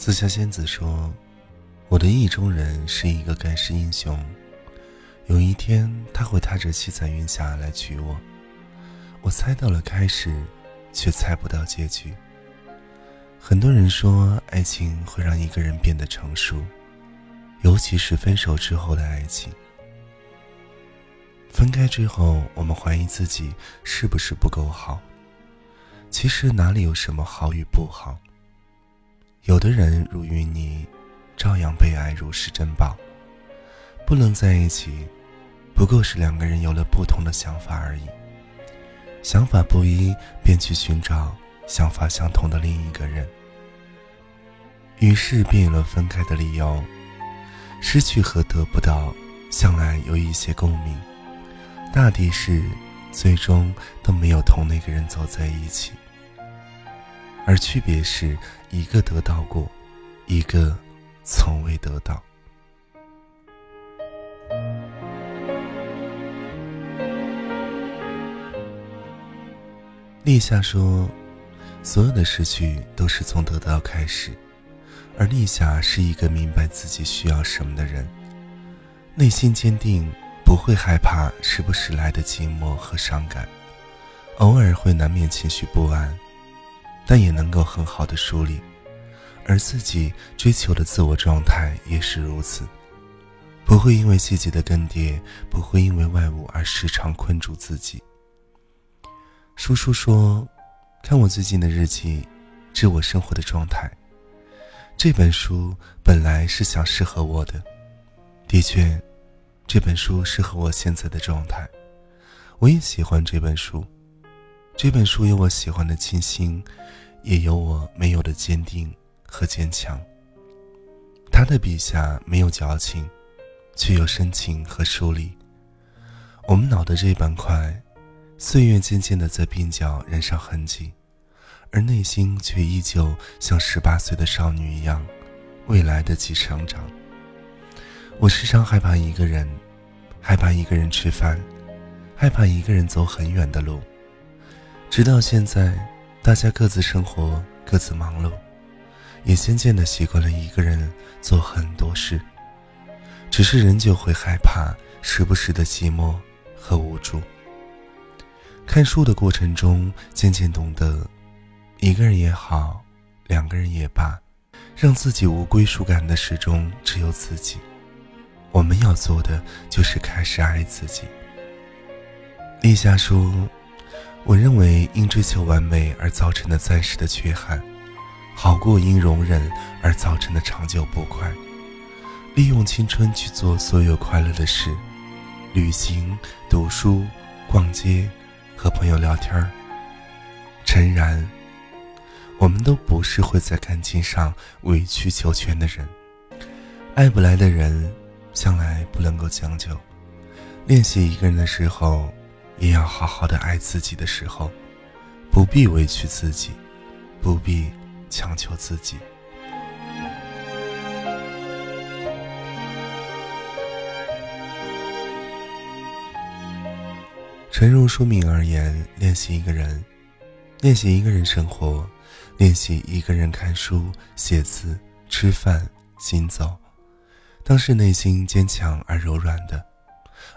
紫霞仙子说：“我的意中人是一个盖世英雄，有一天他会踏着七彩云霞来娶我。我猜到了开始，却猜不到结局。很多人说爱情会让一个人变得成熟，尤其是分手之后的爱情。分开之后，我们怀疑自己是不是不够好。其实哪里有什么好与不好？”有的人如淤泥，照样被爱如是珍宝。不能在一起，不过是两个人有了不同的想法而已。想法不一，便去寻找想法相同的另一个人，于是便有了分开的理由。失去和得不到，向来有一些共鸣，大抵是最终都没有同那个人走在一起。而区别是一个得到过，一个从未得到。立夏说：“所有的失去都是从得到开始。”而立夏是一个明白自己需要什么的人，内心坚定，不会害怕时不时来的寂寞和伤感，偶尔会难免情绪不安。但也能够很好的梳理，而自己追求的自我状态也是如此，不会因为细节的更迭，不会因为外物而时常困住自己。叔叔说：“看我最近的日记，知我生活的状态。”这本书本来是想适合我的，的确，这本书适合我现在的状态。我也喜欢这本书。这本书有我喜欢的清新，也有我没有的坚定和坚强。他的笔下没有矫情，却有深情和疏离。我们脑的这一板块，岁月渐渐的在鬓角染上痕迹，而内心却依旧像十八岁的少女一样，未来得及成长。我时常害怕一个人，害怕一个人吃饭，害怕一个人走很远的路。直到现在，大家各自生活，各自忙碌，也渐渐的习惯了一个人做很多事。只是仍旧会害怕时不时的寂寞和无助。看书的过程中，渐渐懂得，一个人也好，两个人也罢，让自己无归属感的始终只有自己。我们要做的就是开始爱自己。立夏说。我认为，因追求完美而造成的暂时的缺憾，好过因容忍而造成的长久不快。利用青春去做所有快乐的事，旅行、读书、逛街、和朋友聊天儿。诚然，我们都不是会在感情上委曲求全的人。爱不来的人，向来不能够将就。练习一个人的时候。也要好好的爱自己的时候，不必委屈自己，不必强求自己。陈如书名而言，练习一个人，练习一个人生活，练习一个人看书、写字、吃饭、行走，当是内心坚强而柔软的。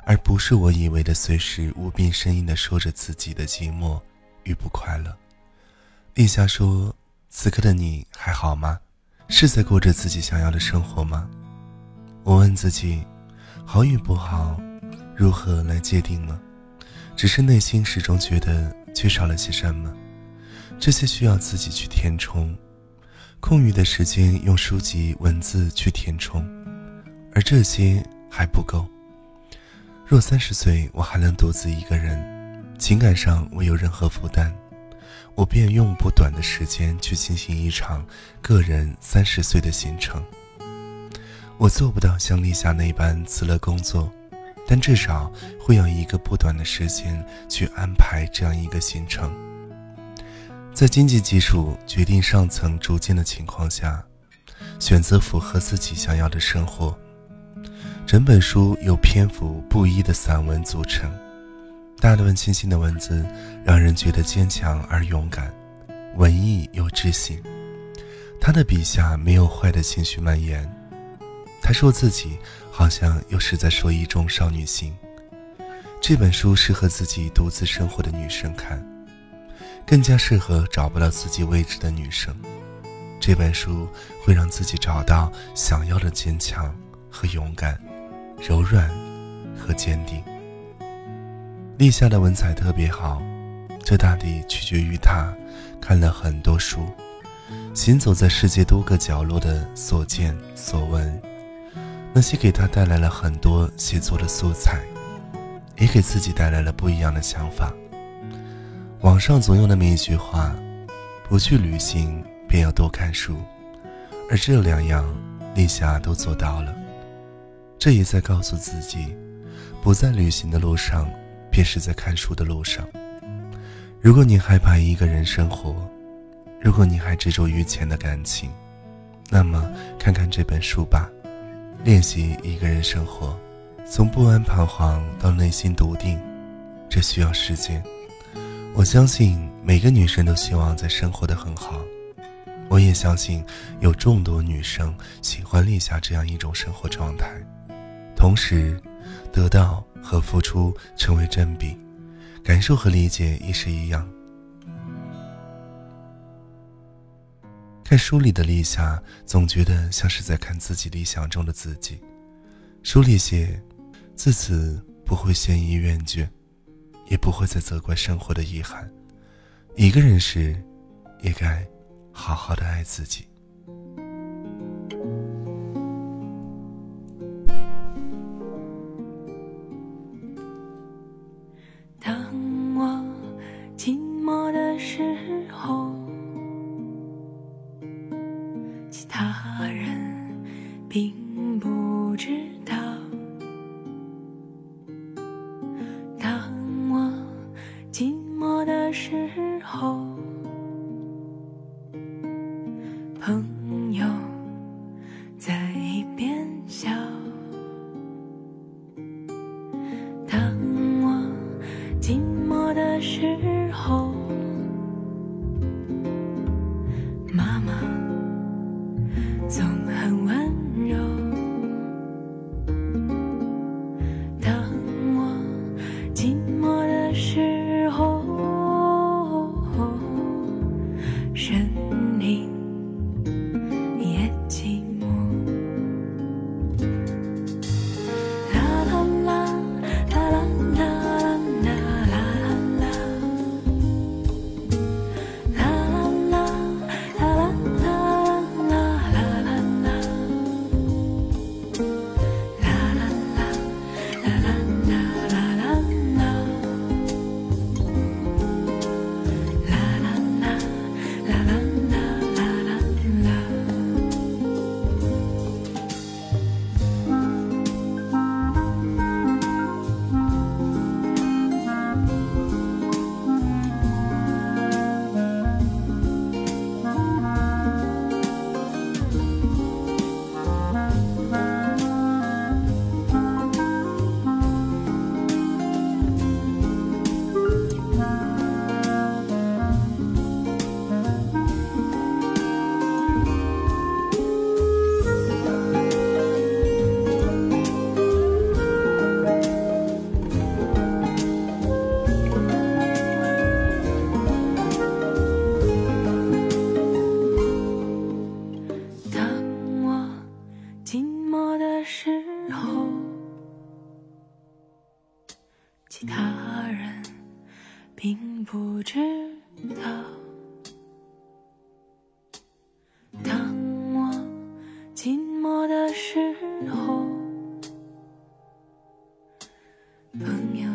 而不是我以为的随时无病呻吟地说着自己的寂寞与不快乐。立夏说：“此刻的你还好吗？是在过着自己想要的生活吗？”我问自己：“好与不好，如何来界定呢？”只是内心始终觉得缺少了些什么，这些需要自己去填充。空余的时间用书籍文字去填充，而这些还不够。若三十岁我还能独自一个人，情感上未有任何负担，我便用不短的时间去进行一场个人三十岁的行程。我做不到像立夏那般辞了工作，但至少会有一个不短的时间去安排这样一个行程。在经济基础决定上层逐渐的情况下，选择符合自己想要的生活。整本书由篇幅不一的散文组成，大段清新的文字让人觉得坚强而勇敢，文艺又知性。他的笔下没有坏的情绪蔓延。他说自己好像又是在说一种少女心。这本书适合自己独自生活的女生看，更加适合找不到自己位置的女生。这本书会让自己找到想要的坚强和勇敢，柔软和坚定。立夏的文采特别好，这大抵取决于他看了很多书，行走在世界多个角落的所见所闻，那些给他带来了很多写作的素材。也给自己带来了不一样的想法。网上总有那么一句话：“不去旅行，便要多看书。”而这两样，立夏都做到了。这也在告诉自己，不在旅行的路上，便是在看书的路上。如果你害怕一个人生活，如果你还执着于钱的感情，那么看看这本书吧，练习一个人生活。从不安彷徨到内心笃定，这需要时间。我相信每个女生都希望在生活的很好，我也相信有众多女生喜欢立夏这样一种生活状态。同时，得到和付出成为正比，感受和理解亦是一样。看书里的立夏，总觉得像是在看自己理想中的自己。书里写。自此不会嫌疑厌倦，也不会再责怪生活的遗憾。一个人时，也该好好的爱自己。时候寂寞的时候，朋友